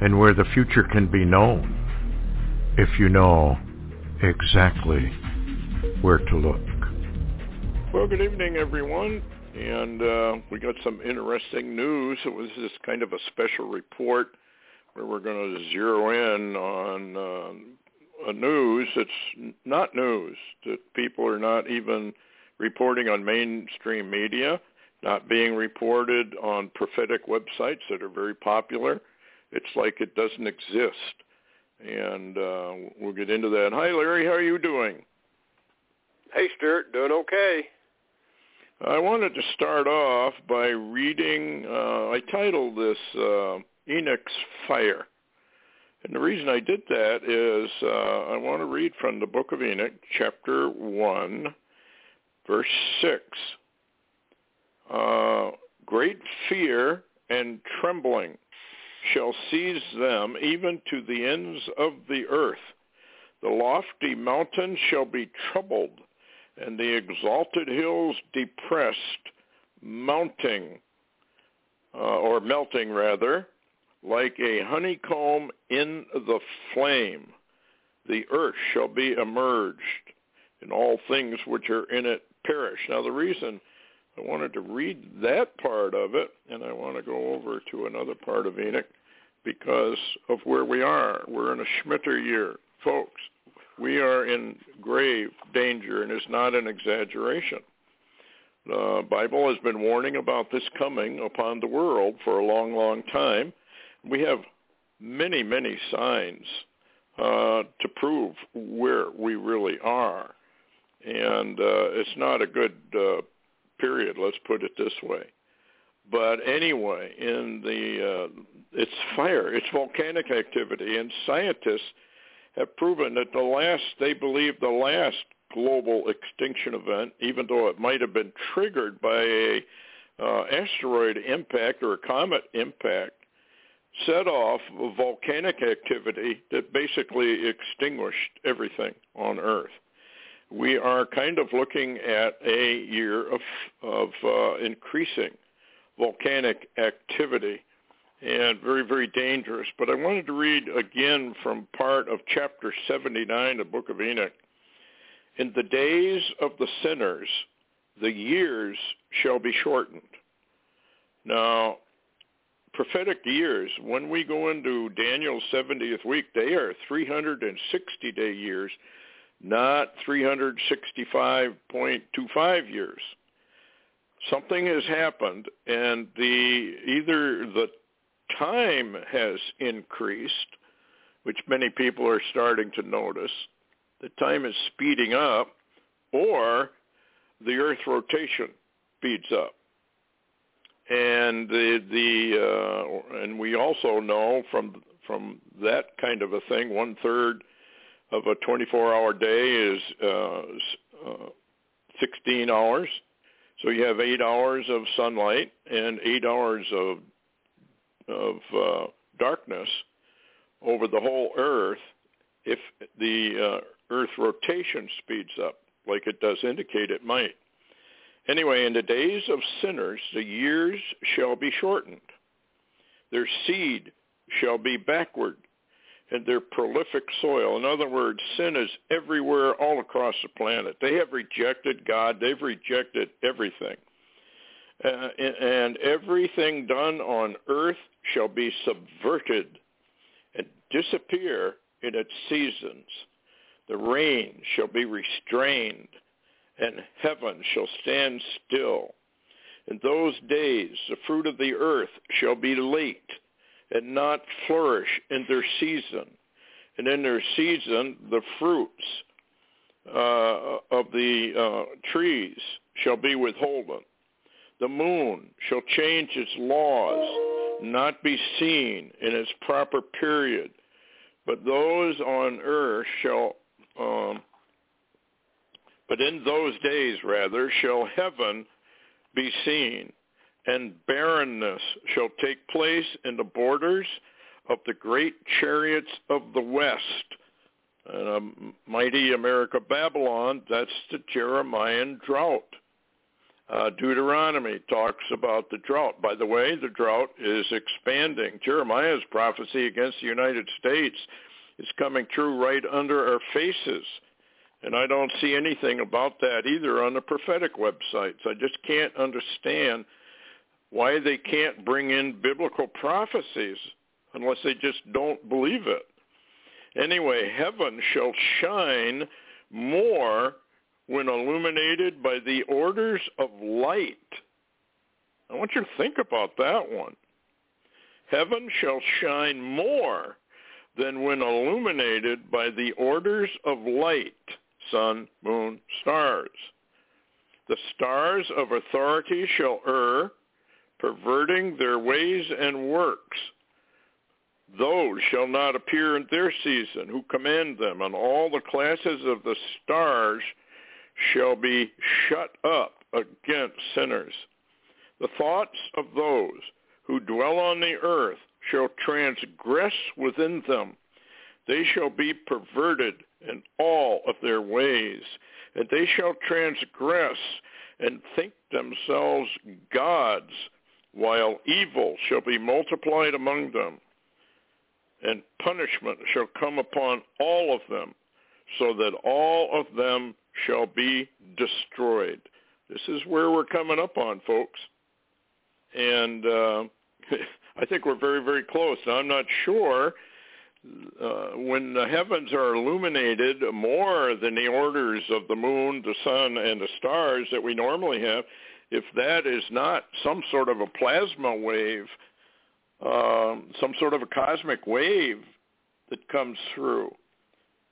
and where the future can be known if you know exactly where to look. Well, good evening, everyone. And uh, we got some interesting news. It was just kind of a special report where we're going to zero in on uh, a news that's not news, that people are not even reporting on mainstream media, not being reported on prophetic websites that are very popular. It's like it doesn't exist. And uh, we'll get into that. Hi, Larry. How are you doing? Hey, Stewart. Doing okay. I wanted to start off by reading, uh, I titled this uh, Enoch's fire. And the reason I did that is uh, I want to read from the book of Enoch, chapter 1, verse 6. Uh, Great fear and trembling shall seize them even to the ends of the earth. The lofty mountains shall be troubled, and the exalted hills depressed, mounting, uh, or melting rather, like a honeycomb in the flame. The earth shall be emerged, and all things which are in it perish. Now the reason I wanted to read that part of it, and I want to go over to another part of Enoch, because of where we are. We're in a Shmita year. Folks, we are in grave danger, and it's not an exaggeration. The Bible has been warning about this coming upon the world for a long, long time we have many, many signs uh, to prove where we really are. And uh, it's not a good uh, period, let's put it this way. But anyway, in the uh, it's fire, it's volcanic activity, and scientists have proven that the last, they believe the last global extinction event, even though it might have been triggered by a uh, asteroid impact or a comet impact, set off volcanic activity that basically extinguished everything on Earth. We are kind of looking at a year of, of uh, increasing volcanic activity and very, very dangerous. But I wanted to read again from part of chapter 79 of the book of Enoch. In the days of the sinners, the years shall be shortened. Now, prophetic years, when we go into Daniel's 70th week, they are 360-day years, not 365.25 years. Something has happened, and the either the time has increased, which many people are starting to notice, the time is speeding up, or the Earth rotation speeds up and the the uh, and we also know from from that kind of a thing, one third of a 24-hour day is uh, uh, 16 hours. So you have eight hours of sunlight and eight hours of of uh, darkness over the whole Earth. If the uh, Earth rotation speeds up, like it does indicate it might. Anyway, in the days of sinners, the years shall be shortened. Their seed shall be backward, and their prolific soil. In other words, sin is everywhere all across the planet. They have rejected God. They've rejected everything. Uh, and everything done on earth shall be subverted and disappear in its seasons. The rain shall be restrained and heaven shall stand still. In those days the fruit of the earth shall be late and not flourish in their season. And in their season the fruits uh, of the uh, trees shall be withholden. The moon shall change its laws not be seen in its proper period, but those on earth shall, um, but in those days rather shall heaven be seen, and barrenness shall take place in the borders of the great chariots of the west. A mighty America Babylon, that's the Jeremiah drought. Uh, Deuteronomy talks about the drought. By the way, the drought is expanding. Jeremiah's prophecy against the United States is coming true right under our faces. And I don't see anything about that either on the prophetic websites. I just can't understand why they can't bring in biblical prophecies unless they just don't believe it. Anyway, heaven shall shine more when illuminated by the orders of light. I want you to think about that one. Heaven shall shine more than when illuminated by the orders of light, sun, moon, stars. The stars of authority shall err, perverting their ways and works. Those shall not appear in their season who command them, and all the classes of the stars shall be shut up against sinners. The thoughts of those who dwell on the earth shall transgress within them. They shall be perverted in all of their ways, and they shall transgress and think themselves gods, while evil shall be multiplied among them, and punishment shall come upon all of them, so that all of them shall be destroyed. This is where we're coming up on, folks. And uh, I think we're very, very close. Now, I'm not sure uh, when the heavens are illuminated more than the orders of the moon, the sun, and the stars that we normally have, if that is not some sort of a plasma wave, um, some sort of a cosmic wave that comes through,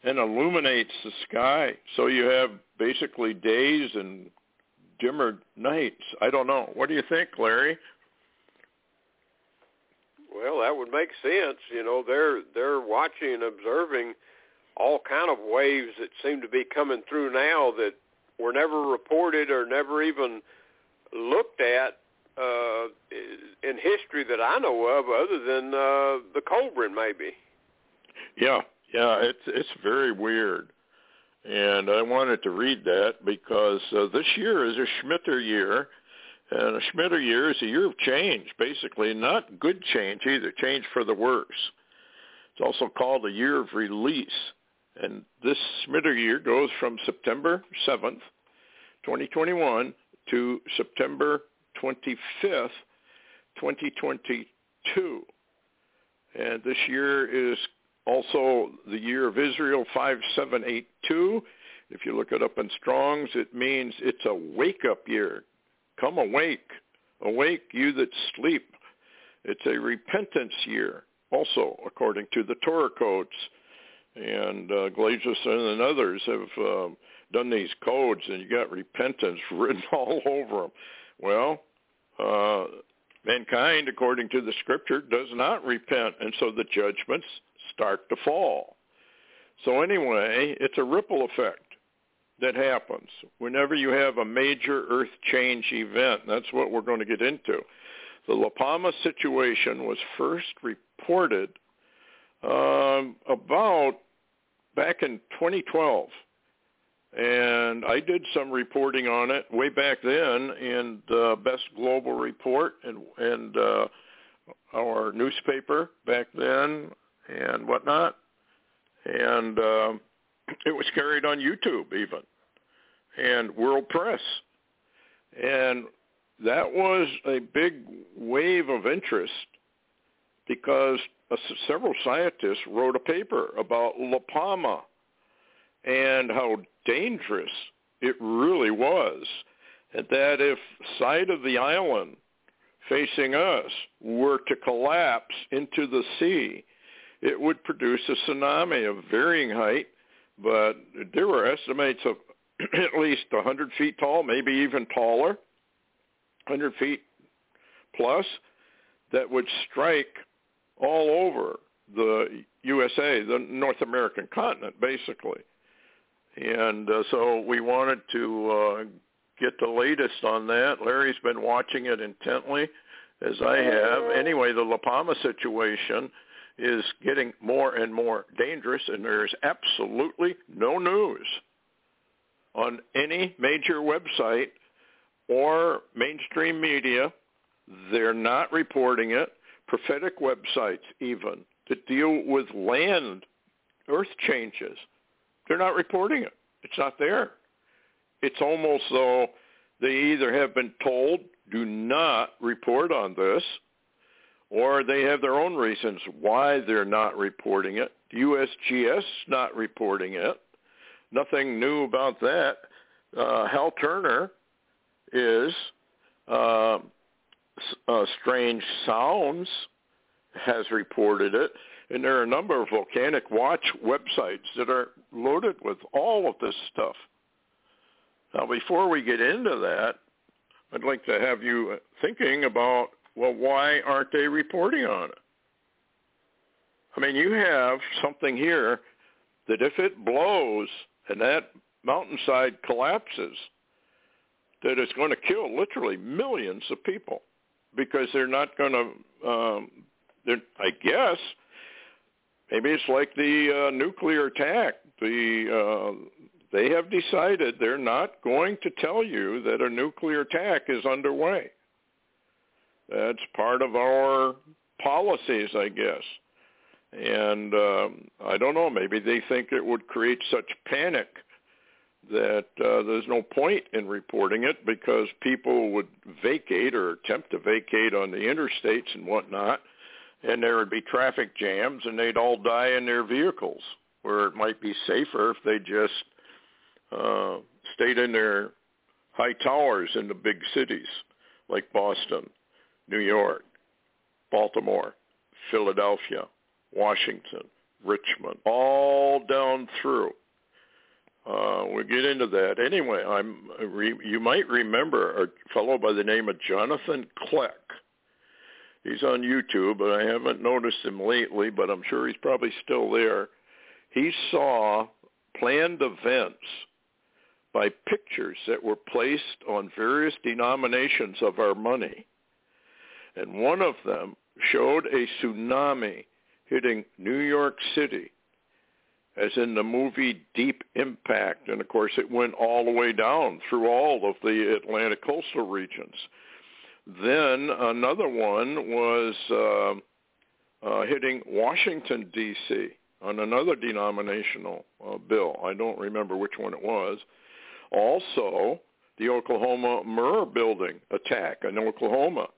and illuminates the sky. So you have basically days and dimmer nights. I don't know. What do you think, Larry? Well, that would make sense. You know, they're they're watching and observing all kind of waves that seem to be coming through now that were never reported or never even looked at uh, in history that I know of, other than uh, the Kolbrin, maybe. Yeah, yeah, it's it's very weird, and I wanted to read that because uh, this year is a Shmita year, and a Shmita year is a year of change, basically. Not good change either, change for the worse. It's also called a year of release, and this Shmita year goes from September 7th, 2021 to September 25th, 2022. And this year is also, the year of Israel 5782, if you look it up in Strong's, it means it's a wake-up year. Come awake. Awake, you that sleep. It's a repentance year, also, according to the Torah codes. And uh, Glazer and others have uh, done these codes, and you got repentance written all over them. Well, uh, mankind, according to the scripture, does not repent, and so the judgments start to fall. So anyway, it's a ripple effect that happens whenever you have a major earth change event. That's what we're going to get into. The La Palma situation was first reported um, about back in 2012. And I did some reporting on it way back then in the Best Global Report and, and uh, our newspaper back then and whatnot. And uh, it was carried on YouTube even and WordPress. And that was a big wave of interest because uh, several scientists wrote a paper about La Palma and how dangerous it really was. And that if side of the island facing us were to collapse into the sea, it would produce a tsunami of varying height, but there were estimates of at least 100 feet tall, maybe even taller, 100 feet plus. that would strike all over the USA, the North American continent, basically. And uh, so we wanted to uh, get the latest on that. Larry's been watching it intently, as I have. Anyway, the La Palma situation is getting more and more dangerous, and there is absolutely no news on any major website or mainstream media. They're not reporting it. Prophetic websites even that deal with land earth changes, they're not reporting it. It's not there. It's almost though they either have been told, do not report on this, or they have their own reasons why they're not reporting it. USGS not reporting it. Nothing new about that. Uh, Hal Turner is uh, uh, Strange Sounds has reported it, and there are a number of volcanic watch websites that are loaded with all of this stuff. Now, before we get into that, I'd like to have you thinking about, well, why aren't they reporting on it? I mean, you have something here that if it blows and that mountainside collapses, that it's going to kill literally millions of people because they're not going to, um, I guess, maybe it's like the uh, nuclear attack. The uh, they have decided they're not going to tell you that a nuclear attack is underway. That's part of our policies, I guess. And um, I don't know, maybe they think it would create such panic that uh, there's no point in reporting it because people would vacate or attempt to vacate on the interstates and whatnot, and there would be traffic jams and they'd all die in their vehicles, where it might be safer if they just uh, stayed in their high towers in the big cities like Boston, New York, Baltimore, Philadelphia, Washington, Richmond, all down through. Uh, we'll get into that. Anyway, I'm you might remember a fellow by the name of Jonathan Kleck. He's on YouTube, but I haven't noticed him lately, but I'm sure he's probably still there. He saw planned events by pictures that were placed on various denominations of our money. And one of them showed a tsunami hitting New York City, as in the movie Deep Impact. And of course, it went all the way down through all of the Atlantic coastal regions. Then another one was uh, uh, hitting Washington, D.C. on another denominational uh, bill. I don't remember which one it was. Also, the Oklahoma Murrah building attack in Oklahoma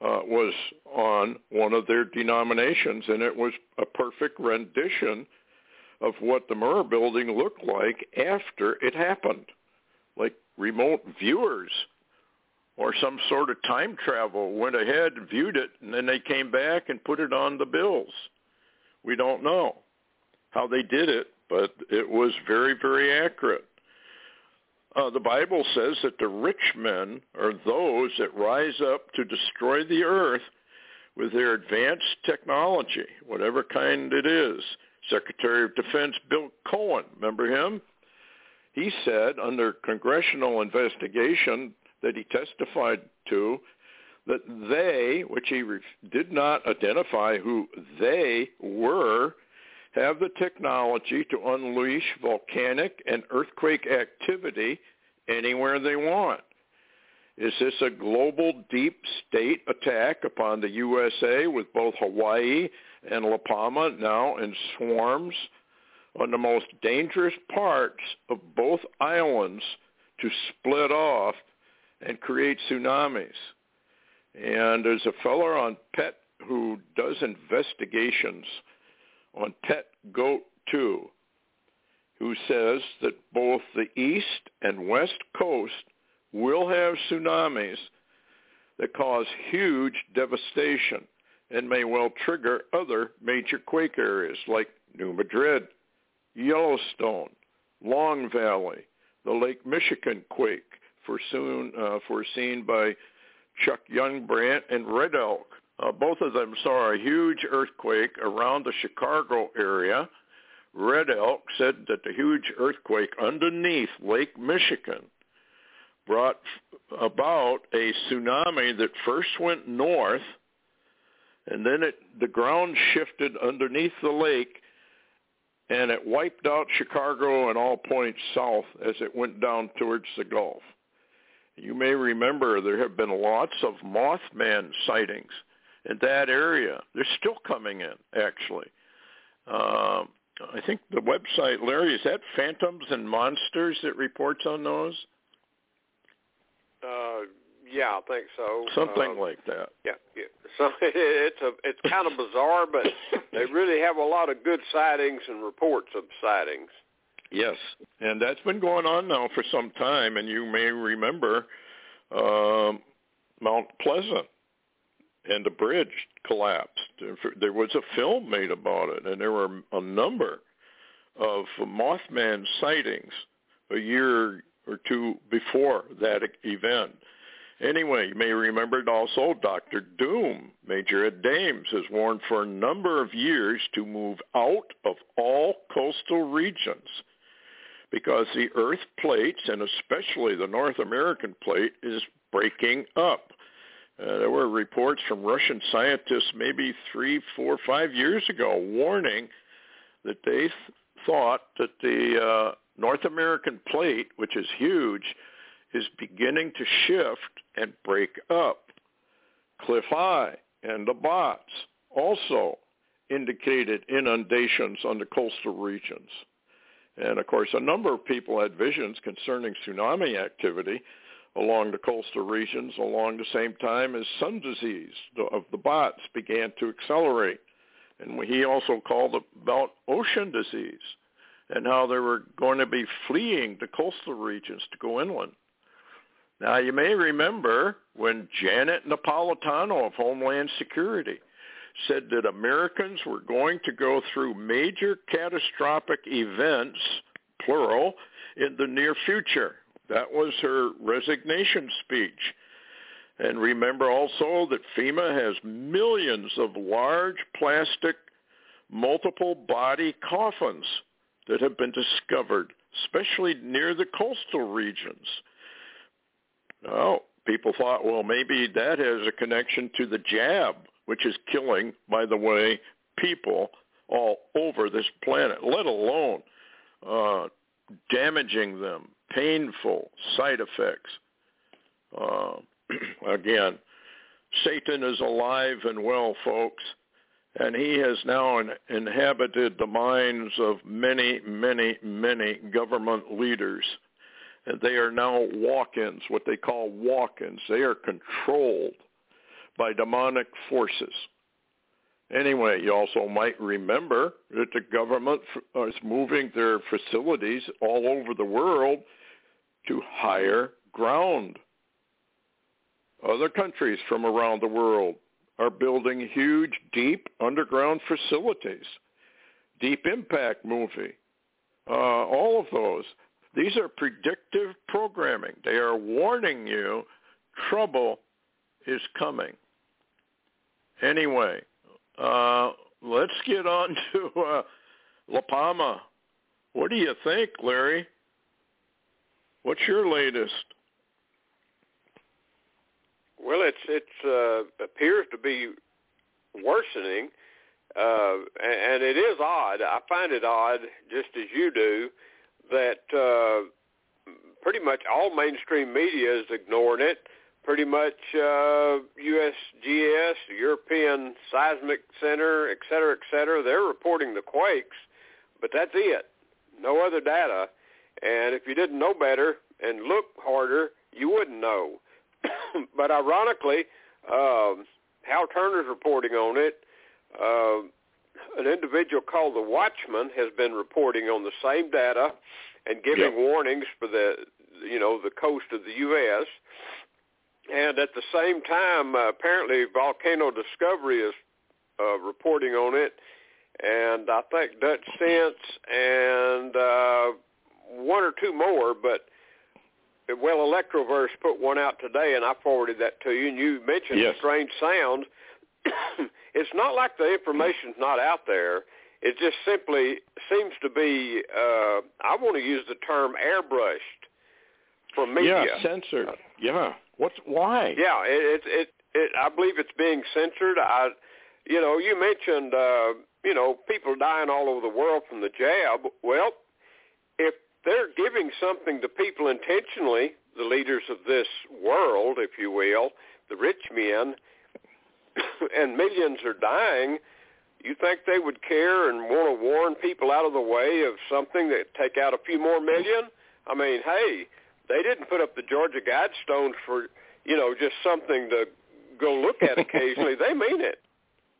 uh, was on one of their denominations, and it was a perfect rendition of what the Murrah building looked like after it happened, like remote viewers or some sort of time travel went ahead and viewed it, and then they came back and put it on the bills. We don't know how they did it, but it was very, very accurate. Uh, the Bible says that the rich men are those that rise up to destroy the earth with their advanced technology, whatever kind it is. Secretary of Defense Bill Cohen, remember him? He said under congressional investigation that he testified to that they, which he re- did not identify who they were, have the technology to unleash volcanic and earthquake activity anywhere they want. Is this a global deep state attack upon the USA with both Hawaii and La Palma now in swarms on the most dangerous parts of both islands to split off and create tsunamis? And there's a fellow on PET who does investigations on Pet Goat 2 who says that both the east and west coast will have tsunamis that cause huge devastation and may well trigger other major quake areas like New Madrid, Yellowstone, Long Valley, the Lake Michigan quake foreseen, uh, foreseen by Chuck Youngbrandt and Red Elk Uh, both of them saw a huge earthquake around the Chicago area. Red Elk said that the huge earthquake underneath Lake Michigan brought about a tsunami that first went north and then it the ground shifted underneath the lake and it wiped out Chicago and all points south as it went down towards the Gulf. You may remember there have been lots of Mothman sightings in that area. They're still coming in, actually. Um, I think the website, Larry, is that Phantoms and Monsters that reports on those? Uh, yeah, I think so. Something uh, like that. Yeah, yeah. So it's a it's kind of bizarre, but they really have a lot of good sightings and reports of sightings. Yes, and that's been going on now for some time, and you may remember um, Mount Pleasant and the bridge collapsed. There was a film made about it, and there were a number of Mothman sightings a year or two before that event. Anyway, you may remember also Dr. Doom, Major Ed Dames, has warned for a number of years to move out of all coastal regions because the Earth plates, and especially the North American plate, is breaking up. Uh, there were reports from Russian scientists maybe three, four, five years ago warning that they th- thought that the uh, North American plate, which is huge, is beginning to shift and break up. Cliff High and the bots also indicated inundations on the coastal regions. And of course, a number of people had visions concerning tsunami activity along the coastal regions along the same time as sun disease of the bots began to accelerate. And he also called about ocean disease and how they were going to be fleeing the coastal regions to go inland. Now, you may remember when Janet Napolitano of Homeland Security said that Americans were going to go through major catastrophic events, plural, in the near future. That was her resignation speech. And remember also that FEMA has millions of large plastic multiple body coffins that have been discovered, especially near the coastal regions. Oh, people thought, well, maybe that has a connection to the jab, which is killing, by the way, people all over this planet, let alone uh, damaging them, painful side effects. Uh, again, Satan is alive and well, folks, and he has now in, inhabited the minds of many, many, many government leaders and they are now walk-ins, what they call walk-ins. They are controlled by demonic forces. Anyway, you also might remember that the government is moving their facilities all over the world to higher ground. Other countries from around the world are building huge, deep underground facilities. Deep Impact movie, uh, all of those. These are predictive programming. They are warning you trouble is coming. Anyway, uh, let's get on to uh, La Palma. What do you think, Larry? What's your latest? Well, it's it uh, appears to be worsening, uh, and, and it is odd. I find it odd, just as you do, that uh, pretty much all mainstream media is ignoring it. Pretty much uh, USGS, European Seismic Center, et cetera, et cetera, they're reporting the quakes, but that's it. No other data. And if you didn't know better and look harder, you wouldn't know. but ironically, um, Hal Turner's reporting on it. Uh, an individual called the Watchman has been reporting on the same data and giving yep. warnings for the you know the coast of the U.S. And at the same time, uh, apparently Volcano Discovery is uh, reporting on it, and I think Dutch Sense and uh, one or two more, but well, Electroverse put one out today, and I forwarded that to you. And you mentioned yes. strange sounds. it's not like the information's not out there. It just simply seems to be, uh, I want to use the term airbrushed from media. Yeah, censored. Yeah. What's why? Yeah, it, it, it, it I believe it's being censored. I, you know, you mentioned, uh, you know, people dying all over the world from the jab. Well, if they're giving something to people intentionally, the leaders of this world, if you will, the rich men, and millions are dying, you think they would care and want to warn people out of the way of something that take out a few more million? I mean, hey, they didn't put up the Georgia Guidestones for, you know, just something to go look at occasionally. they mean it.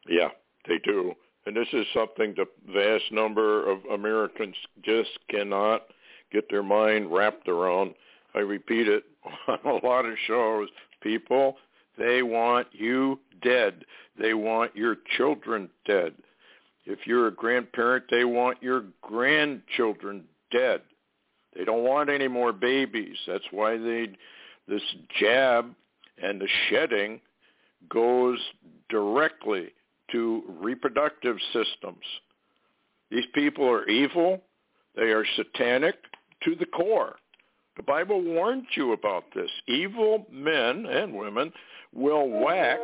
Yeah, they do. And this is something the vast number of Americans just cannot get their mind wrapped around. I repeat it on a lot of shows. People, they want you dead. They want your children dead. If you're a grandparent, they want your grandchildren dead. They don't want any more babies. That's why they this jab and the shedding goes directly to reproductive systems. These people are evil. They are satanic to the core. The Bible warns you about this. Evil men and women will wax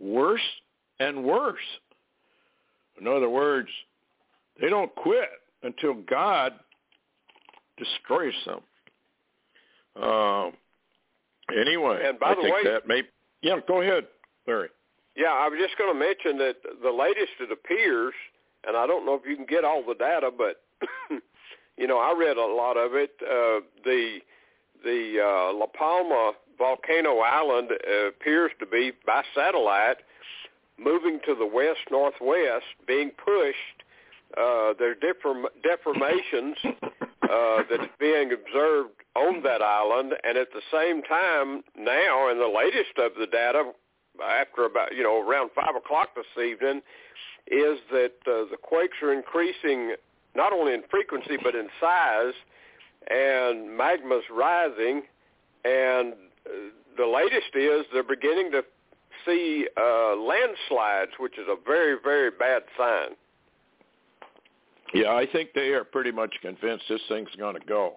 worse and worse. In other words, they don't quit until God destroys them. Uh, anyway, and by I the think way, that may. Yeah, go ahead, Larry. Yeah, I was just going to mention that the latest it appears, and I don't know if you can get all the data, but you know I read a lot of it. Uh, the the uh, La Palma volcano island appears to be by satellite moving to the west northwest, being pushed. Uh, there are deform- deformations uh, that is being observed on that island, and at the same time now, and the latest of the data, after about you know around five o'clock this evening, is that uh, the quakes are increasing not only in frequency but in size, and magma's rising, and uh, the latest is they're beginning to see uh, landslides, which is a very very bad sign. Yeah, I think they are pretty much convinced this thing's going to go.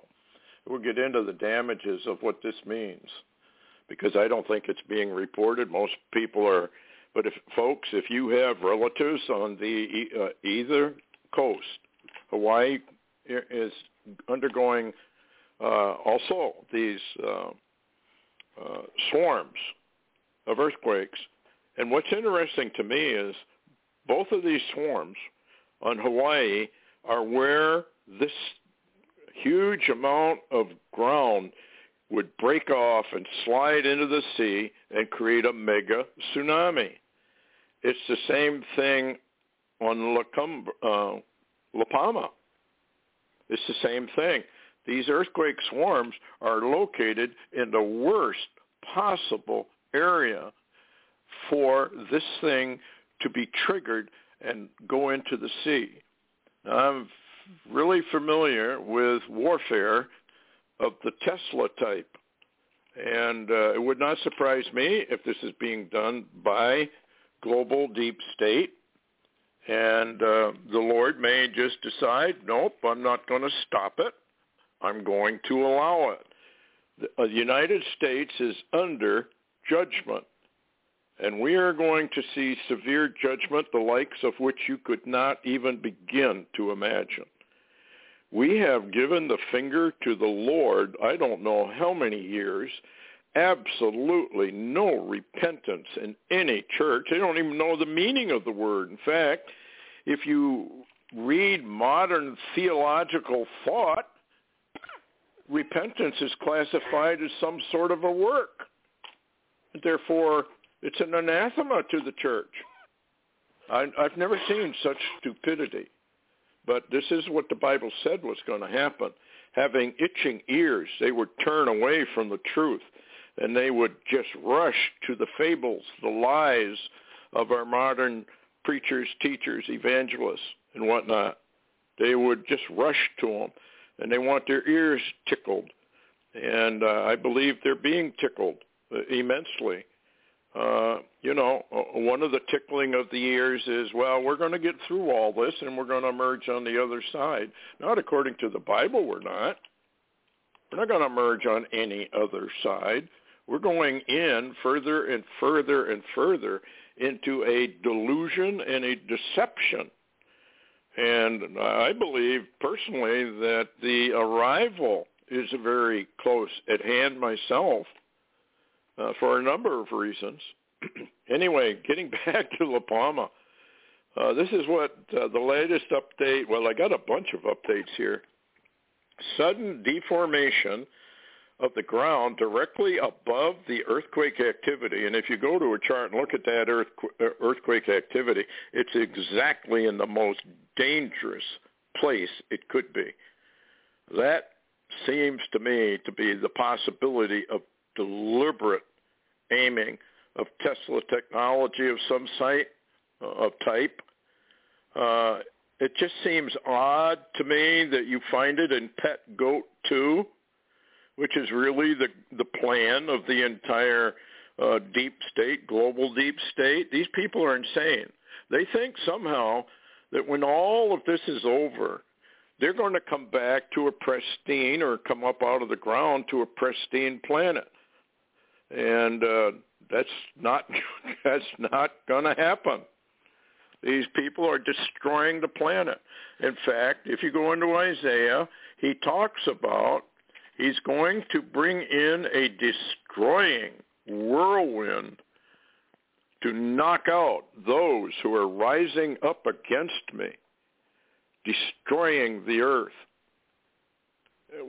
We'll get into the damages of what this means because I don't think it's being reported. Most people are, but if folks, if you have relatives on the uh, either coast, Hawaii is undergoing uh, also these uh, uh, swarms of earthquakes. And what's interesting to me is both of these swarms on Hawaii are where this huge amount of ground would break off and slide into the sea and create a mega tsunami. It's the same thing on La, uh, La Palma. It's the same thing. These earthquake swarms are located in the worst possible area for this thing to be triggered and go into the sea. I'm really familiar with warfare of the Tesla type. And uh, it would not surprise me if this is being done by global deep state. And uh, the Lord may just decide, nope, I'm not going to stop it. I'm going to allow it. The uh, United States is under judgment. And we are going to see severe judgment, the likes of which you could not even begin to imagine. We have given the finger to the Lord, I don't know how many years, absolutely no repentance in any church. They don't even know the meaning of the word. In fact, if you read modern theological thought, repentance is classified as some sort of a work. Therefore, it's an anathema to the church. I, I've never seen such stupidity. But this is what the Bible said was going to happen. Having itching ears, they would turn away from the truth and they would just rush to the fables, the lies of our modern preachers, teachers, evangelists, and whatnot. They would just rush to them and they want their ears tickled. And uh, I believe they're being tickled uh, immensely uh, you know, uh, one of the tickling of the ears is, well, we're going to get through all this and we're going to emerge on the other side. Not according to the Bible, we're not. We're not going to emerge on any other side. We're going in further and further and further into a delusion and a deception. And I believe personally that the arrival is very close at hand myself uh, for a number of reasons. anyway, getting back to La Palma, uh, this is what uh, the latest update. Well, I got a bunch of updates here. Sudden deformation of the ground directly above the earthquake activity. And if you go to a chart and look at that uh, earthquake activity, it's exactly in the most dangerous place it could be. That seems to me to be the possibility of deliberate aiming of Tesla technology of some site uh, of type. Uh, it just seems odd to me that you find it in Pet Goat 2, which is really the the plan of the entire uh, deep state, global deep state. These people are insane. They think somehow that when all of this is over, they're going to come back to a pristine or come up out of the ground to a pristine planet and uh, that's not that's not going to happen. These people are destroying the planet. In fact, if you go into Isaiah, he talks about he's going to bring in a destroying whirlwind to knock out those who are rising up against me, destroying the earth.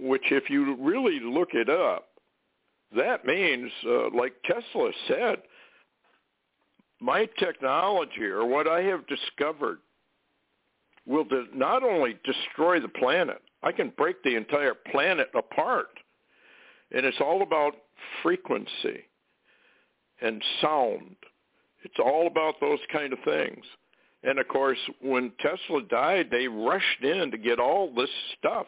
Which, if you really look it up, that means, uh, like Tesla said, my technology or what I have discovered will de- not only destroy the planet, I can break the entire planet apart. And it's all about frequency and sound. It's all about those kind of things. And of course, when Tesla died, they rushed in to get all this stuff.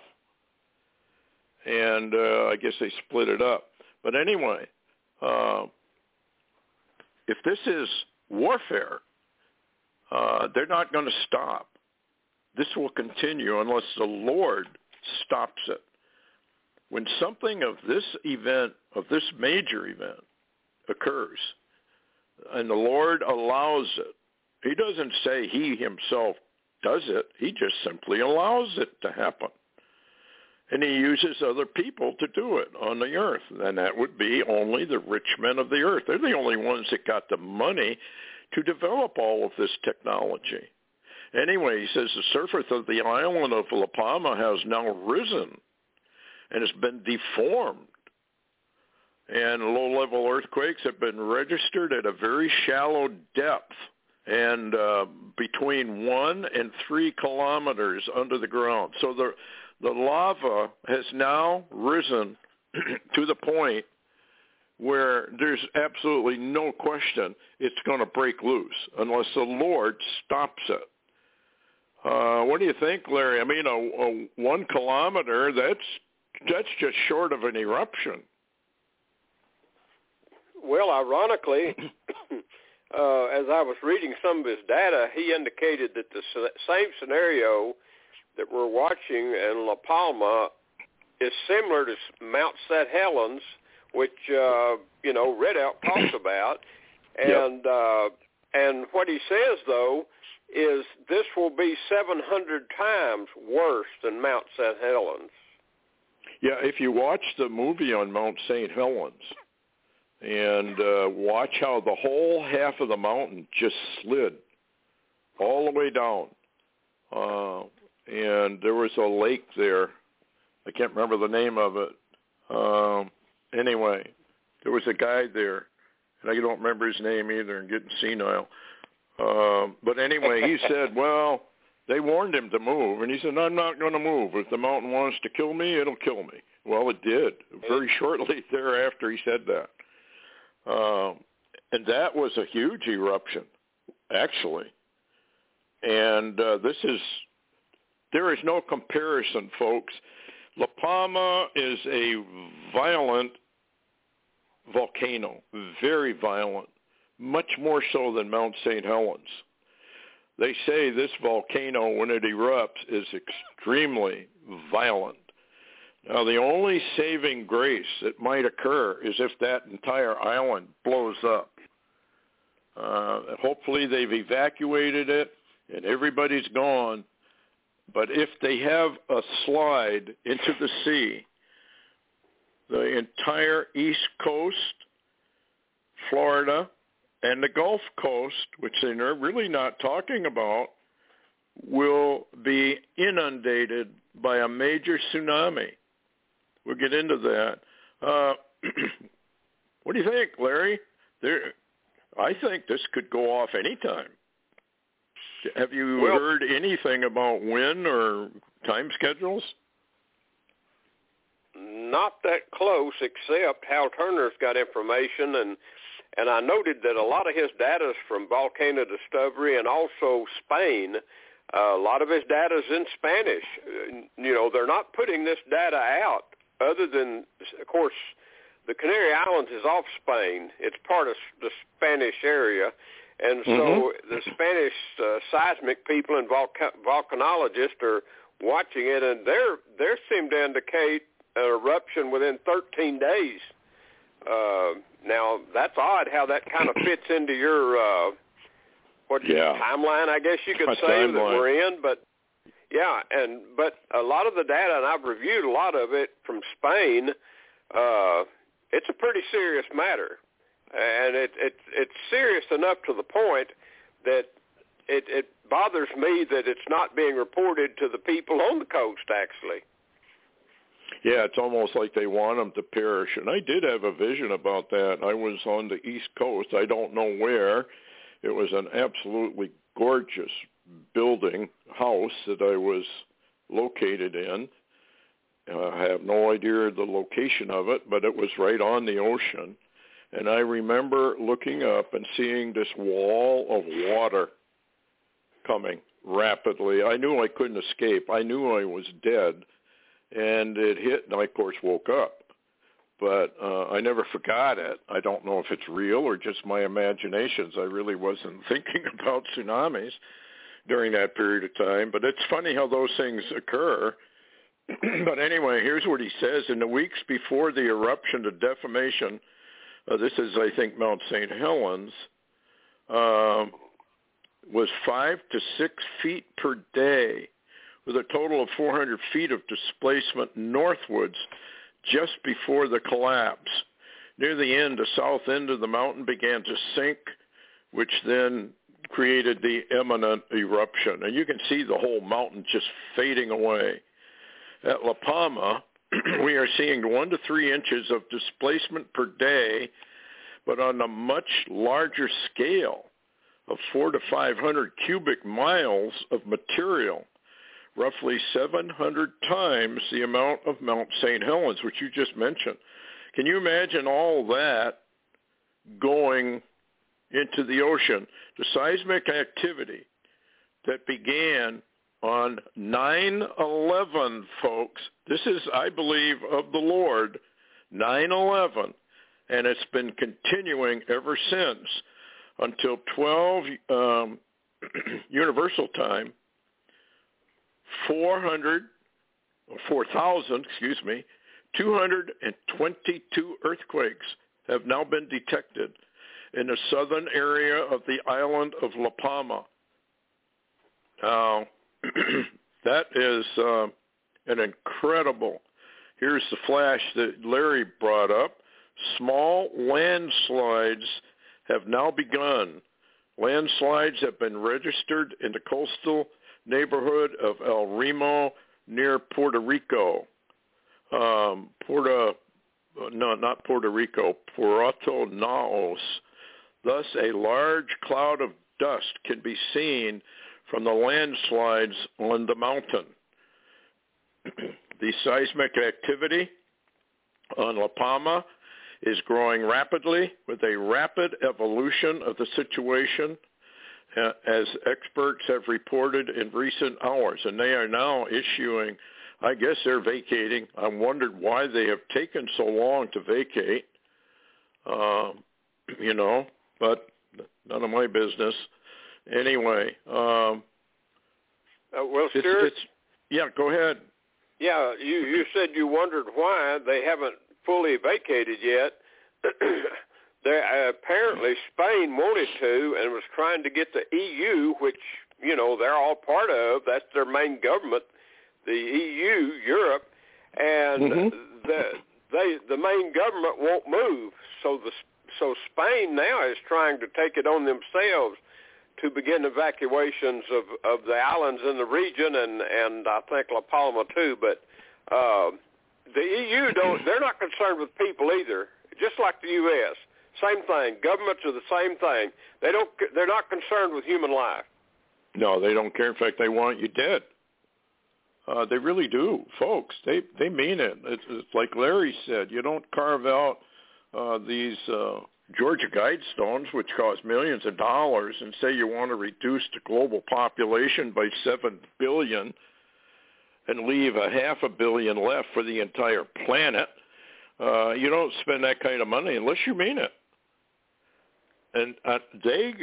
And uh, I guess they split it up. But anyway, uh, if this is warfare, uh, they're not going to stop. This will continue unless the Lord stops it. When something of this event, of this major event, occurs, and the Lord allows it, he doesn't say he himself does it. He just simply allows it to happen and he uses other people to do it on the earth. And that would be only the rich men of the earth. They're the only ones that got the money to develop all of this technology. Anyway, he says the surface of the island of La Palma has now risen and has been deformed. And low-level earthquakes have been registered at a very shallow depth and uh, between one and three kilometers under the ground. So the the lava has now risen to the point where there's absolutely no question it's going to break loose unless the Lord stops it. Uh, what do you think, Larry? I mean, a, a one kilometer, that's, that's just short of an eruption. Well, ironically, uh, as I was reading some of his data, he indicated that the same scenario that we're watching in La Palma is similar to Mount St. Helens, which uh, you know Ridout talks about, and yep. uh, and what he says though is this will be 700 times worse than Mount St. Helens. Yeah, if you watch the movie on Mount St. Helens and uh, watch how the whole half of the mountain just slid all the way down. Uh, and there was a lake there. I can't remember the name of it. Um, anyway, there was a guy there, and I don't remember his name either. I'm getting senile. Um, but anyway, he said, "Well, they warned him to move, and he said, "I'm not going to move. If the mountain wants to kill me, it'll kill me." Well, it did. Very shortly thereafter, he said that, um, and that was a huge eruption, actually. And uh, this is there is no comparison, folks. La Palma is a violent volcano, very violent, much more so than Mount St. Helens. They say this volcano, when it erupts, is extremely violent. Now, the only saving grace that might occur is if that entire island blows up. Uh, hopefully they've evacuated it and everybody's gone. But if they have a slide into the sea, the entire East Coast, Florida, and the Gulf Coast, which they're really not talking about, will be inundated by a major tsunami. We'll get into that. Uh, what do you think, Larry? There, I think this could go off anytime. Have you well, heard anything about when or time schedules? Not that close, except Hal Turner's got information, and and I noted that a lot of his data is from Volcano Discovery and also Spain. Uh, a lot of his data is in Spanish. Uh, you know, they're not putting this data out other than, of course, the Canary Islands is off Spain. It's part of the Spanish area. And so mm-hmm. the Spanish uh, seismic people and volca- volcanologists are watching it, and they're they seem to indicate an eruption within 13 days. Uh, now that's odd how that kind of fits into your uh, what yeah. timeline, I guess you could say timeline. that we're in. But yeah, and but a lot of the data, and I've reviewed a lot of it from Spain. Uh, it's a pretty serious matter, and it, it it's serious enough to the point that it, it bothers me that it's not being reported to the people on the coast. Actually. Yeah, it's almost like they want them to perish. And I did have a vision about that. I was on the East Coast. I don't know where. It was an absolutely gorgeous building house that I was located in. Uh, I have no idea the location of it, but it was right on the ocean. And I remember looking up and seeing this wall of water coming rapidly. I knew I couldn't escape. I knew I was dead. And it hit, and I, of course, woke up. But uh, I never forgot it. I don't know if it's real or just my imaginations. I really wasn't thinking about tsunamis during that period of time. But it's funny how those things occur but anyway, here's what he says. In the weeks before the eruption of defamation, uh, this is, I think, Mount St. Helens, uh, was five to six feet per day, with a total of 400 feet of displacement northwards just before the collapse. Near the end, the south end of the mountain began to sink, which then created the imminent eruption. And you can see the whole mountain just fading away. At La Palma, we are seeing one to three inches of displacement per day, but on a much larger scale of four to 500 cubic miles of material, roughly 700 times the amount of Mount St. Helens, which you just mentioned. Can you imagine all that going into the ocean? The seismic activity that began on 9-11, folks. This is, I believe, of the Lord, 9-11, and it's been continuing ever since until 12 um, Universal Time, 400, 4,000, excuse me, 222 earthquakes have now been detected in the southern area of the island of La Palma. Now, that is uh, an incredible. Here's the flash that Larry brought up. Small landslides have now begun. Landslides have been registered in the coastal neighborhood of El Remo near Puerto Rico. Um, Puerto, no, not Puerto Rico, Puerto Naos. Thus, a large cloud of dust can be seen from the landslides on the mountain. the seismic activity on La Palma is growing rapidly with a rapid evolution of the situation uh, as experts have reported in recent hours. And they are now issuing, I guess they're vacating. I wondered why they have taken so long to vacate, uh, you know, but None of my business. Anyway, um, uh, well, it's, Stewart, it's yeah. Go ahead. Yeah, you you said you wondered why they haven't fully vacated yet. they uh, apparently Spain wanted to and was trying to get the EU, which you know they're all part of. That's their main government, the EU, Europe, and Mhm. the they the main government won't move. So the so Spain now is trying to take it on themselves to begin evacuations of of the islands in the region and and I think La Palma too. But uh, the EU don't they're not concerned with people either. Just like the U.S. Same thing. Governments are the same thing. They don't they're not concerned with human life. No, they don't care. In fact, they want you dead. Uh, they really do, folks. They they mean it. It's, it's like Larry said. You don't carve out uh, these uh, Georgia Guidestones, which cost millions of dollars, and say you want to reduce the global population by seven billion, and leave a half a billion left for the entire planet. Uh, you don't spend that kind of money unless you mean it. And uh, they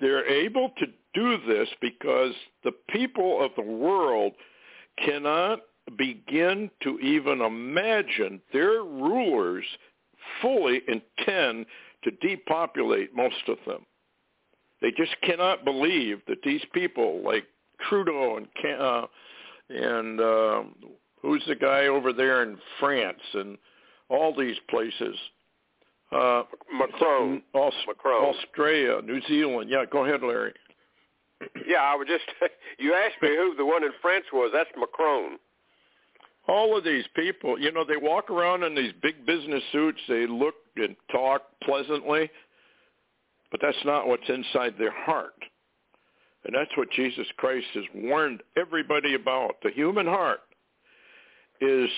they're able to do this because the people of the world cannot begin to even imagine their rulers fully intend to depopulate most of them. They just cannot believe that these people like Trudeau and uh, and uh, who's the guy over there in France and all these places, uh, Macron. Aust- Macron. Australia, New Zealand. Yeah, go ahead, Larry. Yeah, I was just you asked me who the one in France was. That's Macron. All of these people, you know, they walk around in these big business suits. They look and talk pleasantly, but that's not what's inside their heart. And that's what Jesus Christ has warned everybody about. The human heart is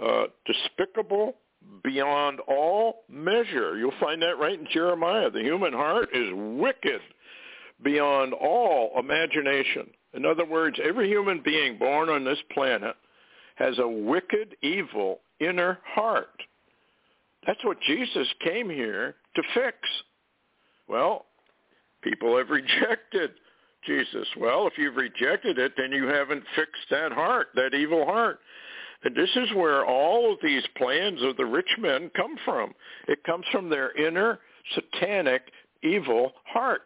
uh, despicable beyond all measure. You'll find that right in Jeremiah. The human heart is wicked beyond all imagination. In other words, every human being born on this planet has a wicked, evil inner heart. That's what Jesus came here to fix. Well, people have rejected Jesus. Well, if you've rejected it, then you haven't fixed that heart, that evil heart. And this is where all of these plans of the rich men come from. It comes from their inner satanic evil heart.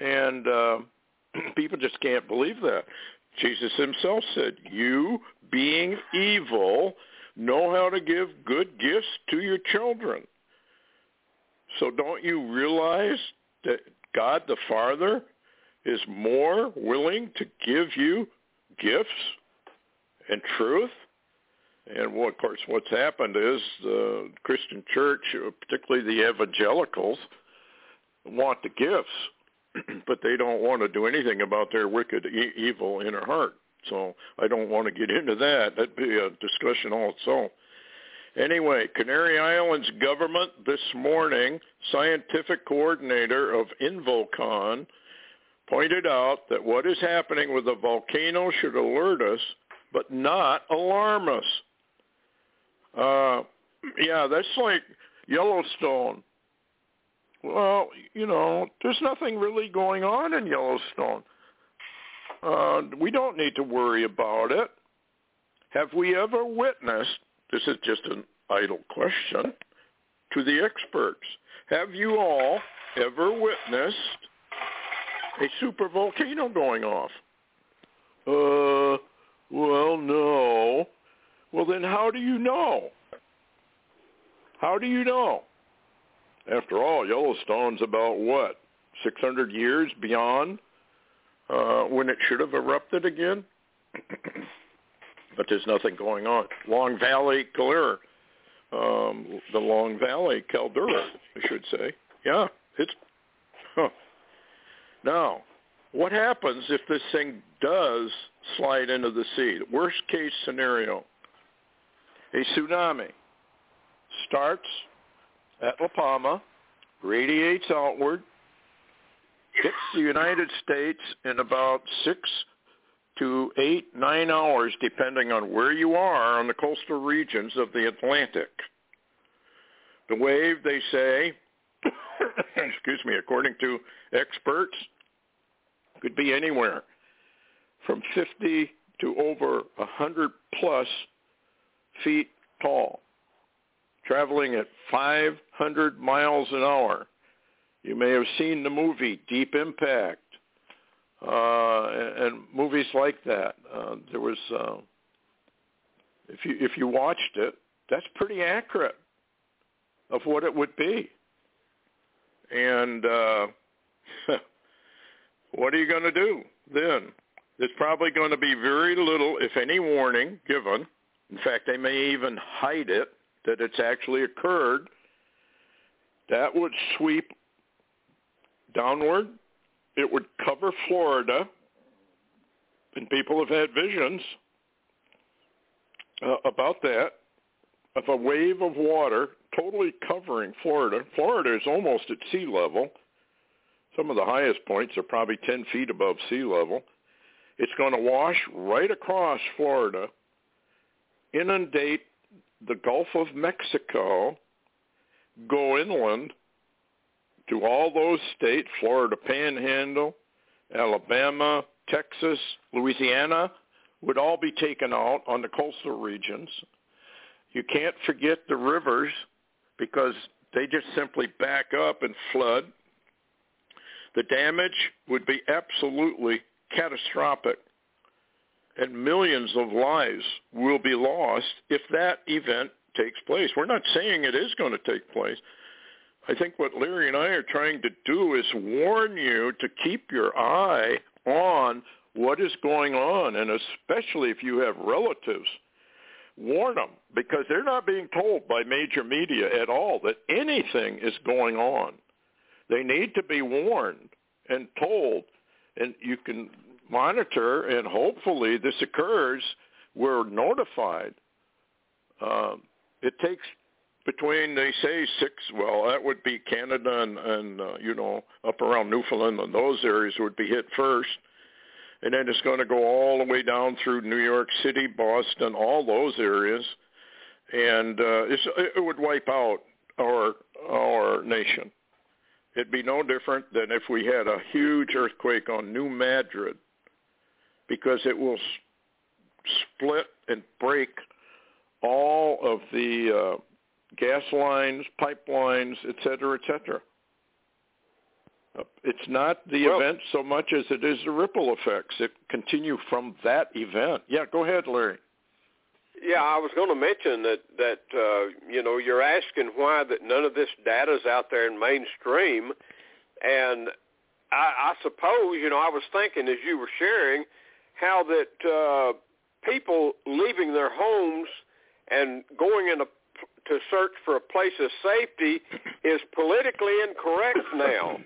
And uh, people just can't believe that. Jesus himself said, you being evil know how to give good gifts to your children. So don't you realize that God the Father is more willing to give you gifts and truth? And well, of course, what's happened is the Christian church, uh, particularly the evangelicals, want the gifts, but they don't want to do anything about their wicked, e- evil inner heart. So I don't want to get into that. That'd be a discussion also. Anyway, Canary Islands government this morning, scientific coordinator of Involcan, pointed out that what is happening with the volcano should alert us, but not alarm us. Uh, yeah, that's like Yellowstone. Well, you know, there's nothing really going on in Yellowstone. Uh, we don't need to worry about it. Have we ever witnessed, this is just an idle question, to the experts, have you all ever witnessed a super volcano going off? Uh, well, no. Well, then how do you know? How do you know? After all, Yellowstone's about what, 600 years beyond uh, when it should have erupted again? but there's nothing going on. Long Valley caldera, um, the Long Valley caldera, I should say. Yeah, it's. Huh. Now, what happens if this thing does slide into the sea? The worst case scenario. A tsunami starts at La Palma, radiates outward, hits the United States in about six to eight, nine hours, depending on where you are on the coastal regions of the Atlantic. The wave, they say, excuse me, according to experts, could be anywhere from 50 to over 100 plus feet tall, traveling at 500 miles an hour. You may have seen the movie Deep Impact uh, and, movies like that. Uh, there was, uh, if you if you watched it, that's pretty accurate of what it would be. And uh, what are you going to do then? There's probably going to be very little, if any, warning given. In fact, they may even hide it that it's actually occurred. That would sweep downward. It would cover Florida, and people have had visions uh, about that of a wave of water totally covering Florida. Florida is almost at sea level. Some of the highest points are probably 10 feet above sea level. It's going to wash right across Florida, inundate the Gulf of Mexico, go inland to all those states, Florida Panhandle, Alabama, Texas, Louisiana, would all be taken out on the coastal regions. You can't forget the rivers because they just simply back up and flood. The damage would be absolutely catastrophic and millions of lives will be lost if that event takes place. We're not saying it is going to take place. I think what Larry and I are trying to do is warn you to keep your eye on what is going on, and especially if you have relatives, warn them because they're not being told by major media at all that anything is going on. They need to be warned and told, and you can monitor, and hopefully this occurs. We're notified. Um, it takes between they say six. Well, that would be Canada and, and uh, you know up around Newfoundland and those areas would be hit first, and then it's going to go all the way down through New York City, Boston, all those areas, and uh, it would wipe out our our nation. It'd be no different than if we had a huge earthquake on New Madrid because it will split and break all of the uh, gas lines, pipelines, et cetera, et cetera. It's not the well, event so much as it is the ripple effects that continue from that event. Yeah, go ahead, Larry. Yeah, I was going to mention that that uh, you know you're asking why that none of this data is out there in mainstream, and I, I suppose you know I was thinking as you were sharing how that uh, people leaving their homes and going in a, to search for a place of safety is politically incorrect now.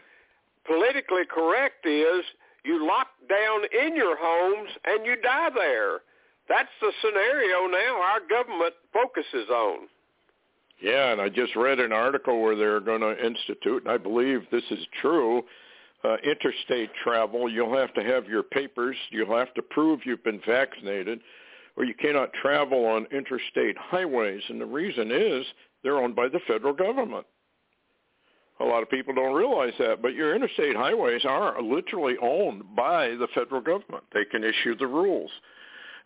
politically correct is you lock down in your homes and you die there. That's the scenario now our government focuses on. Yeah, and I just read an article where they're going to institute, and I believe this is true, uh, interstate travel, you'll have to have your papers. You'll have to prove you've been vaccinated, or you cannot travel on interstate highways. And the reason is they're owned by the federal government. A lot of people don't realize that, but your interstate highways are literally owned by the federal government. They can issue the rules.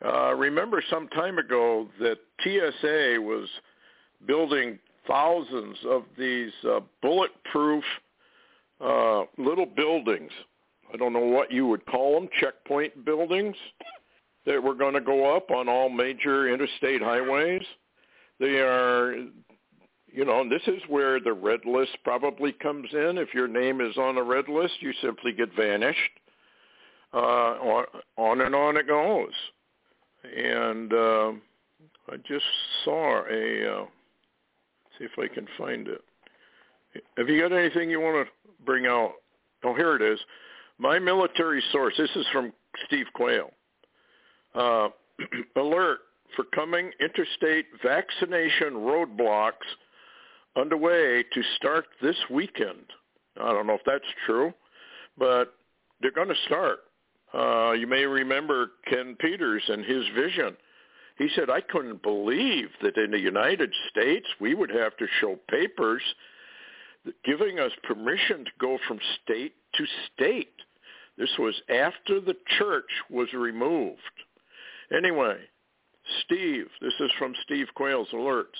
Uh, remember some time ago that TSA was building thousands of these uh, bulletproof uh, little buildings. I don't know what you would call them, checkpoint buildings that were going to go up on all major interstate highways. They are, you know, and this is where the red list probably comes in. If your name is on a red list, you simply get vanished. Uh, on, on and on it goes. And uh, I just saw a, uh, see if I can find it. Have you got anything you want to bring out? Oh, here it is. My military source. This is from Steve Quayle. Uh, alert for coming interstate vaccination roadblocks underway to start this weekend. I don't know if that's true, but they're going to start. Uh, you may remember Ken Peters and his vision. He said, I couldn't believe that in the United States we would have to show papers giving us permission to go from state to state. This was after the church was removed. Anyway, Steve, this is from Steve Quayle's alerts.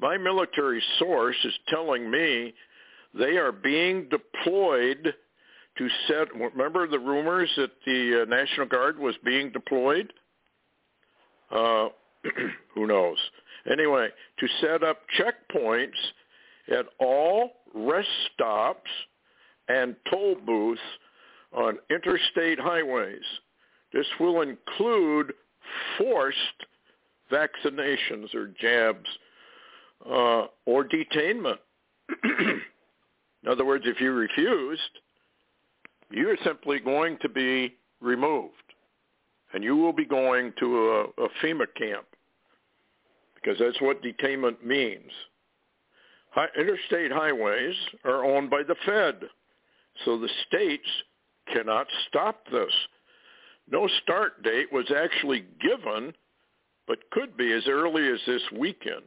My military source is telling me they are being deployed to set, remember the rumors that the uh, National Guard was being deployed? Uh, who knows? Anyway, to set up checkpoints at all rest stops and toll booths on interstate highways. This will include forced vaccinations or jabs uh, or detainment. In other words, if you refused, you're simply going to be removed, and you will be going to a, a FEMA camp because that's what detainment means. Interstate highways are owned by the Fed, so the states cannot stop this. No start date was actually given, but could be as early as this weekend.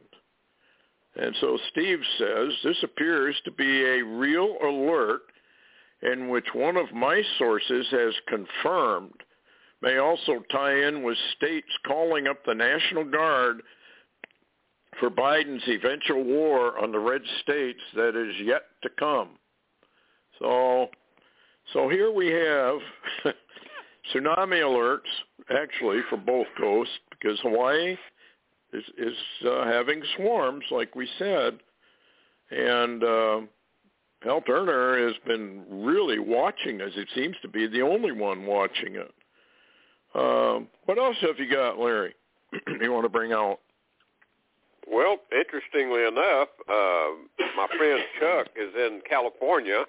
And so Steve says this appears to be a real alert in which one of my sources has confirmed may also tie in with states calling up the National Guard for Biden's eventual war on the red states that is yet to come. So so here we have tsunami alerts actually for both coasts because Hawaii is is uh, having swarms, like we said, and uh, Hal Turner has been really watching as it seems to be the only one watching it. Uh, what else have you got, Larry? you want to bring out? Well, interestingly enough, uh, my friend Chuck is in California.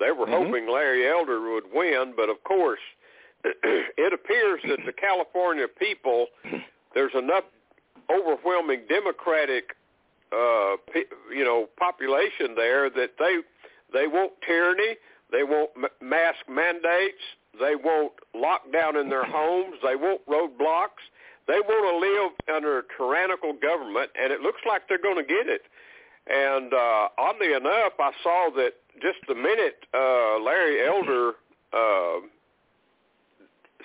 They were mm-hmm. hoping Larry Elder would win, but of course, it appears that the California people, there's enough overwhelming Democratic, uh, you know, population there that they they want tyranny, they want mask mandates, they want lockdown in their homes, they want roadblocks, they want to live under a tyrannical government, and it looks like they're going to get it. And uh, oddly enough, I saw that just the minute uh, Larry Elder uh,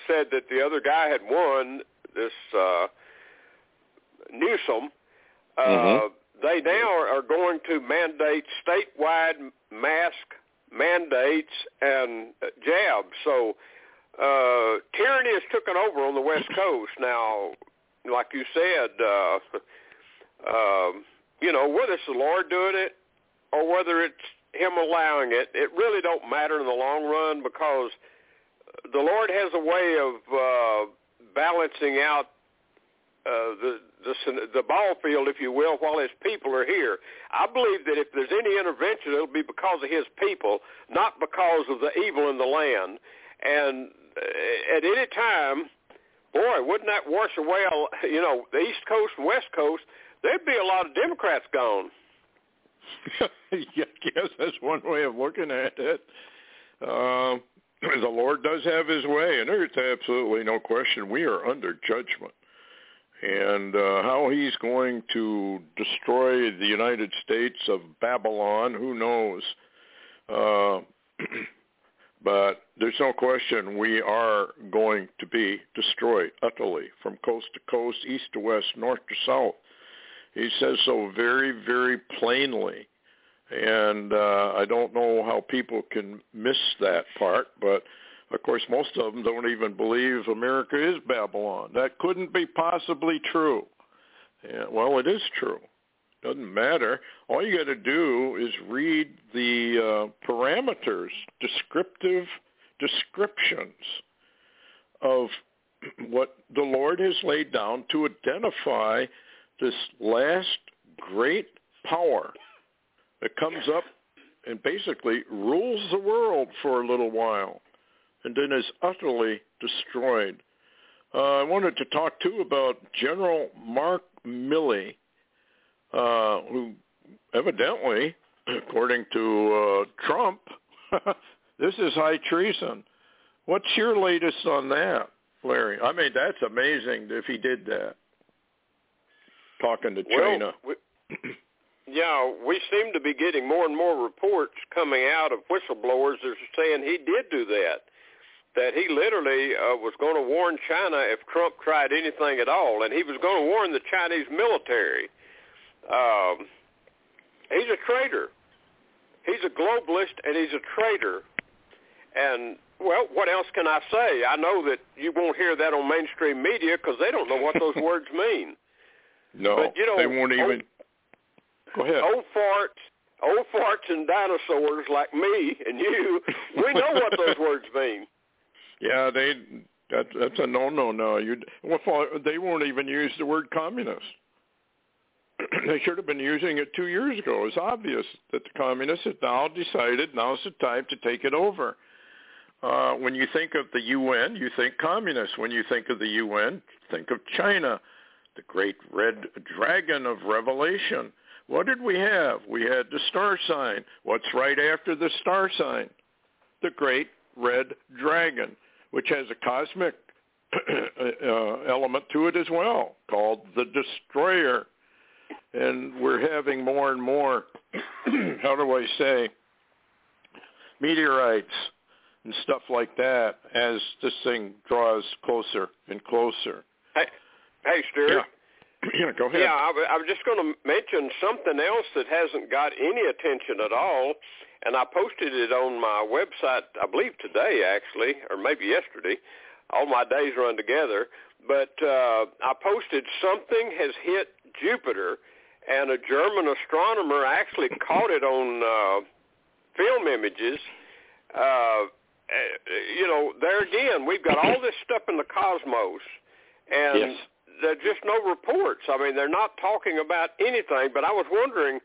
said that the other guy had won, this uh, Newsom, uh, mm-hmm. they now are going to mandate statewide mask mandates and jabs. So uh, tyranny has taken over on the West Coast. Now, like you said, uh, um, you know, whether it's the Lord doing it or whether it's him allowing it, it really don't matter in the long run because the Lord has a way of uh, balancing out uh, the the the ball field, if you will, while his people are here. I believe that if there's any intervention, it'll be because of his people, not because of the evil in the land. And at any time, boy, wouldn't that wash away, you know, the East Coast and West Coast? There'd be a lot of Democrats gone. I guess that's one way of looking at it. Uh, the Lord does have his way, and there's absolutely no question we are under judgment. And uh, how he's going to destroy the United States of Babylon, who knows? Uh, But there's no question we are going to be destroyed utterly from coast to coast, east to west, north to south. He says so very, very plainly. And uh, I don't know how people can miss that part, but of course most of them don't even believe America is Babylon. That couldn't be possibly true. Yeah, well, it is true. Doesn't matter. All you got to do is read the uh, parameters, descriptive descriptions of what the Lord has laid down to identify this last great power that comes up and basically rules the world for a little while and then is utterly destroyed. Uh, I wanted to talk too about General Mark Milley, uh, who evidently, according to uh, Trump, this is high treason. What's your latest on that, Larry? I mean, that's amazing if he did that. Talking to China. Well, yeah, we seem to be getting more and more reports coming out of whistleblowers that are saying he did do that. That he literally uh, was going to warn China if Trump tried anything at all, and he was going to warn the Chinese military. Um, he's a traitor. He's a globalist, and he's a traitor. And well, what else can I say? I know that you won't hear that on mainstream media because they don't know what those words mean. No, but, you know, they won't even. Go ahead. Old farts, old farts and dinosaurs like me and you, we know what those words mean. Yeah, they that that's a no no no. You well, they won't even use the word communist. they should have been using it two years ago. It's obvious that the communists have now decided now's the time to take it over. Uh, when you think of the UN, you think communists. When you think of the UN, think of China, the great red dragon of Revelation. What did we have? We had the star sign. What's right after the star sign? The great red dragon, which has a cosmic uh, element to it as well, called the destroyer. And we're having more and more, how do I say, meteorites and stuff like that as this thing draws closer and closer. Hey, hey, Stewart. Yeah. Yeah, go ahead. Yeah, I, I was just going to mention something else that hasn't got any attention at all, and I posted it on my website, I believe today actually, or maybe yesterday. All my days run together, but uh, I posted something has hit Jupiter, and a German astronomer actually caught it on uh, film images. Uh, you know, there again, we've got all this stuff in the cosmos, and yes there's just no reports. I mean, they're not talking about anything. But I was wondering,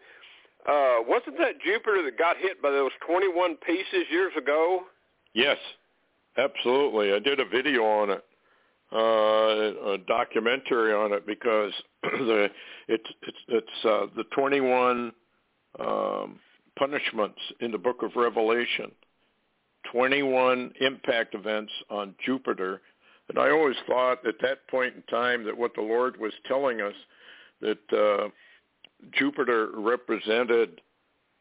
uh, wasn't that Jupiter that got hit by those 21 pieces years ago? Yes, absolutely. I did a video on it, uh, a documentary on it because the it's it's it's uh, the 21 um, punishments in the Book of Revelation. 21 impact events on Jupiter and I always thought at that point in time that what the Lord was telling us that uh, Jupiter represented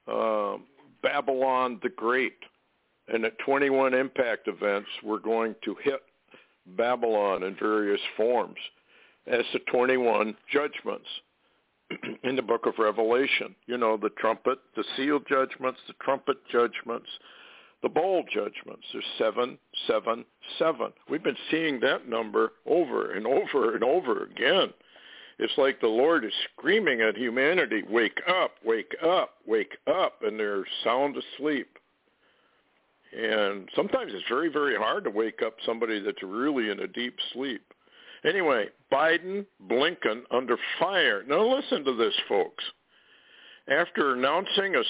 uh, Babylon the Great, and that 21 impact events were going to hit Babylon in various forms as the 21 judgments in the book of Revelation. You know, the trumpet, the seal judgments, the trumpet judgments, the bowl judgments. There's seven, seven, seven. We've been seeing that number over and over and over again. It's like the Lord is screaming at humanity, wake up, wake up, wake up, and they're sound asleep. And sometimes it's very, very hard to wake up somebody that's really in a deep sleep. Anyway, Biden, Blinken under fire. Now listen to this, folks after announcing a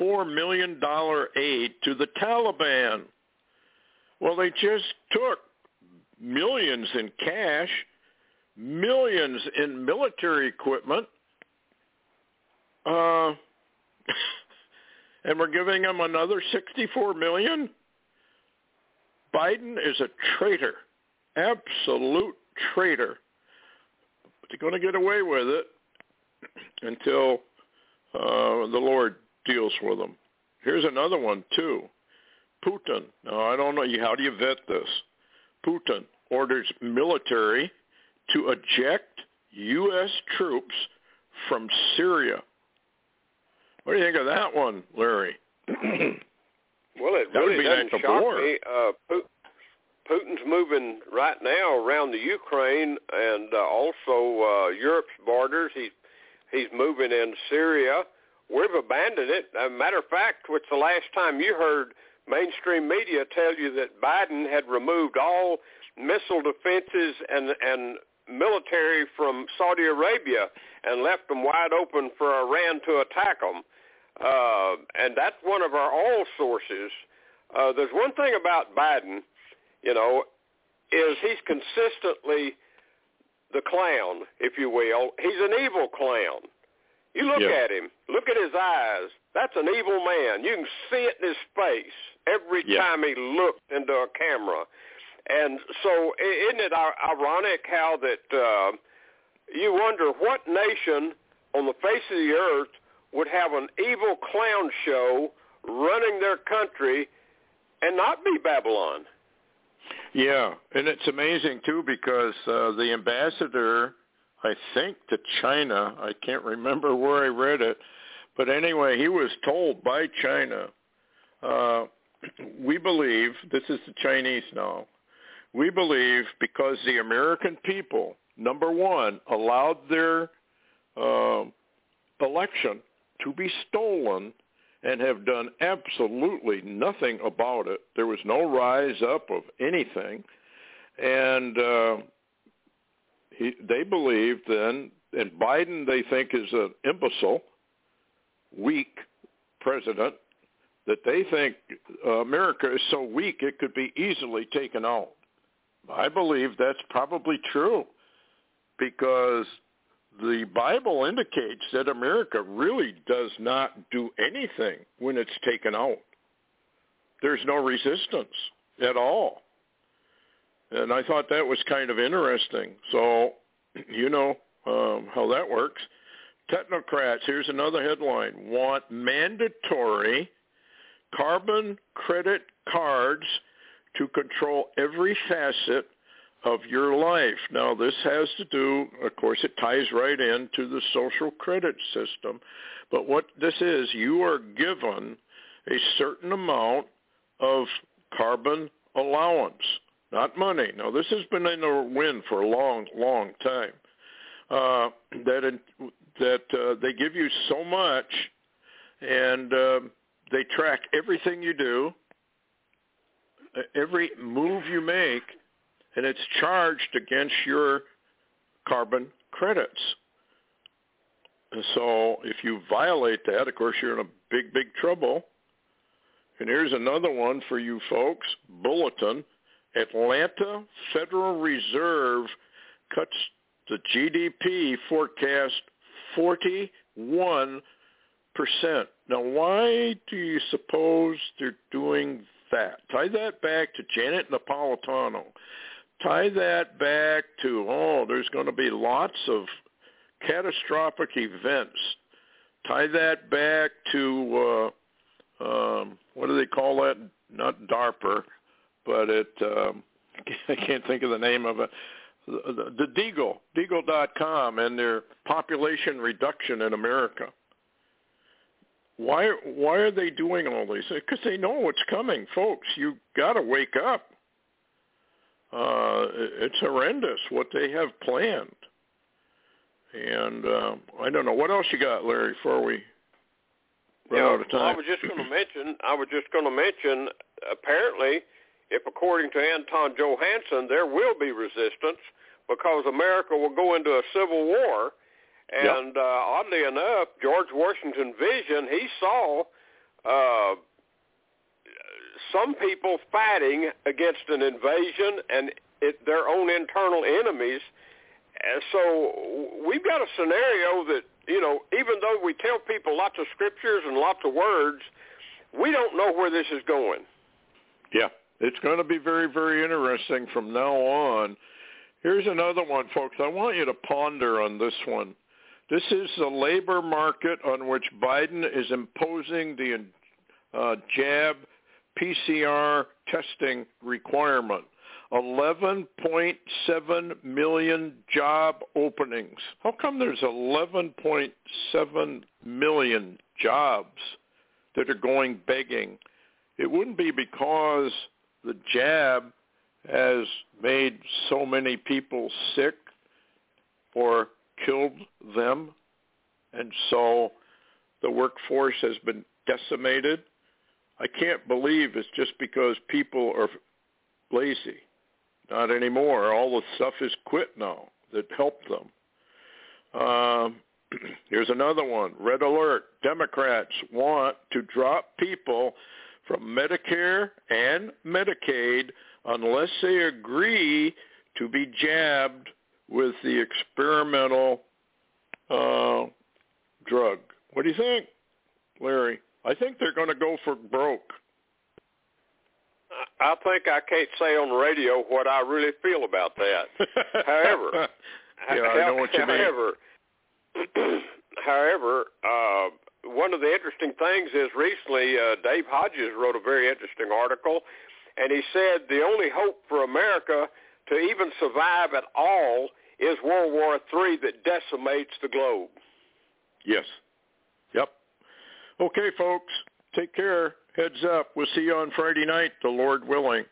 $64 million aid to the Taliban. Well, they just took millions in cash, millions in military equipment, uh, and we're giving them another 64 million. Biden is a traitor, absolute traitor. But they're going to get away with it until uh, the Lord deals with them. Here's another one too. Putin. Now I don't know. How do you vet this? Putin orders military to eject U.S. troops from Syria. What do you think of that one, Larry? well, it that really doesn't shock war. me. Uh, Putin's moving right now around the Ukraine and uh, also uh, Europe's borders. He's He's moving in Syria. We've abandoned it. As a matter of fact, what's the last time you heard mainstream media tell you that Biden had removed all missile defenses and and military from Saudi Arabia and left them wide open for Iran to attack them. Uh, and that's one of our oil sources. Uh, there's one thing about Biden, you know, is he's consistently the clown, if you will. He's an evil clown. You look Yeah. at him. Look at his eyes. That's an evil man. You can see it in his face every Yeah. time he looks into a camera. And so isn't it ironic how that uh, you wonder what nation on the face of the earth would have an evil clown show running their country and not be Babylon. Yeah, and it's amazing too because uh, the ambassador, I think to China, I can't remember where I read it, but anyway, he was told by China, uh, we believe this is the Chinese now. We believe because the American people, number one, allowed their uh, election to be stolen and have done absolutely nothing about it. There was no rise up of anything. And uh, he, they believe then, and Biden they think is an imbecile, weak president, that they think uh, America is so weak it could be easily taken out. I believe that's probably true because the Bible indicates that America really does not do anything when it's taken out. There's no resistance at all. And I thought that was kind of interesting. So, you know um, how that works. Technocrats, here's another headline, want mandatory carbon credit cards to control every facet of your life. Now, this has to do, of course, it ties right into the social credit system. But what this is, you are given a certain amount of carbon allowance, not money. Now, this has been in the wind for a long, long time. Uh, that in, that uh, they give you so much, and uh, they track everything you do, every move you make, and it's charged against your carbon credits. And so if you violate that, of course, you're in a big, big trouble. And here's another one for you folks, Bulletin. Atlanta Federal Reserve cuts the GDP forecast 41%. Now, why do you suppose they're doing that? Tie that back to Janet Napolitano tie that back to, oh, there's going to be lots of catastrophic events. Tie that back to, uh, um, what do they call that? Not DARPA, but it, um, I can't think of the name of it. The, the, the Deagle, Deagle.com, and their population reduction in America. Why why are they doing all these? Because they know what's coming, folks. You got to wake up uh, it's horrendous what they have planned. And uh, I don't know what else you got, Larry, before we run yeah, out of time. Well, I was just going to mention. I was just going to mention. Apparently, if according to Anton Johansson, there will be resistance because America will go into a civil war. And yep. uh, oddly enough, George Washington vision, he saw uh, some people fighting against an invasion and it, their own internal enemies. And so we've got a scenario that, you know, even though we tell people lots of scriptures and lots of words, we don't know where this is going. Yeah, it's going to be very, very interesting from now on. Here's another one, folks. I want you to ponder on this one. This is the labor market on which Biden is imposing the uh, jab PCR testing requirement. 11.7 million job openings. How come there's 11.7 million jobs that are going begging? It wouldn't be because the jab has made so many people sick or killed them, and so the workforce has been decimated I can't believe it's just because people are lazy. Not anymore. All the stuff is quit now that helped them. Um, here's another one. Red alert. Democrats want to drop people from Medicare and Medicaid unless they agree to be jabbed with the experimental uh, drug. What do you think, Larry? I think they're going to go for broke. I think I can't say on the radio what I really feel about that. however, yeah, I know what you however, mean. however, uh, one of the interesting things is recently uh, Dave Hodges wrote a very interesting article, and he said the only hope for America to even survive at all is World War III that decimates the globe. Yes. Okay, folks, take care. Heads up. We'll see you on Friday night, the Lord willing.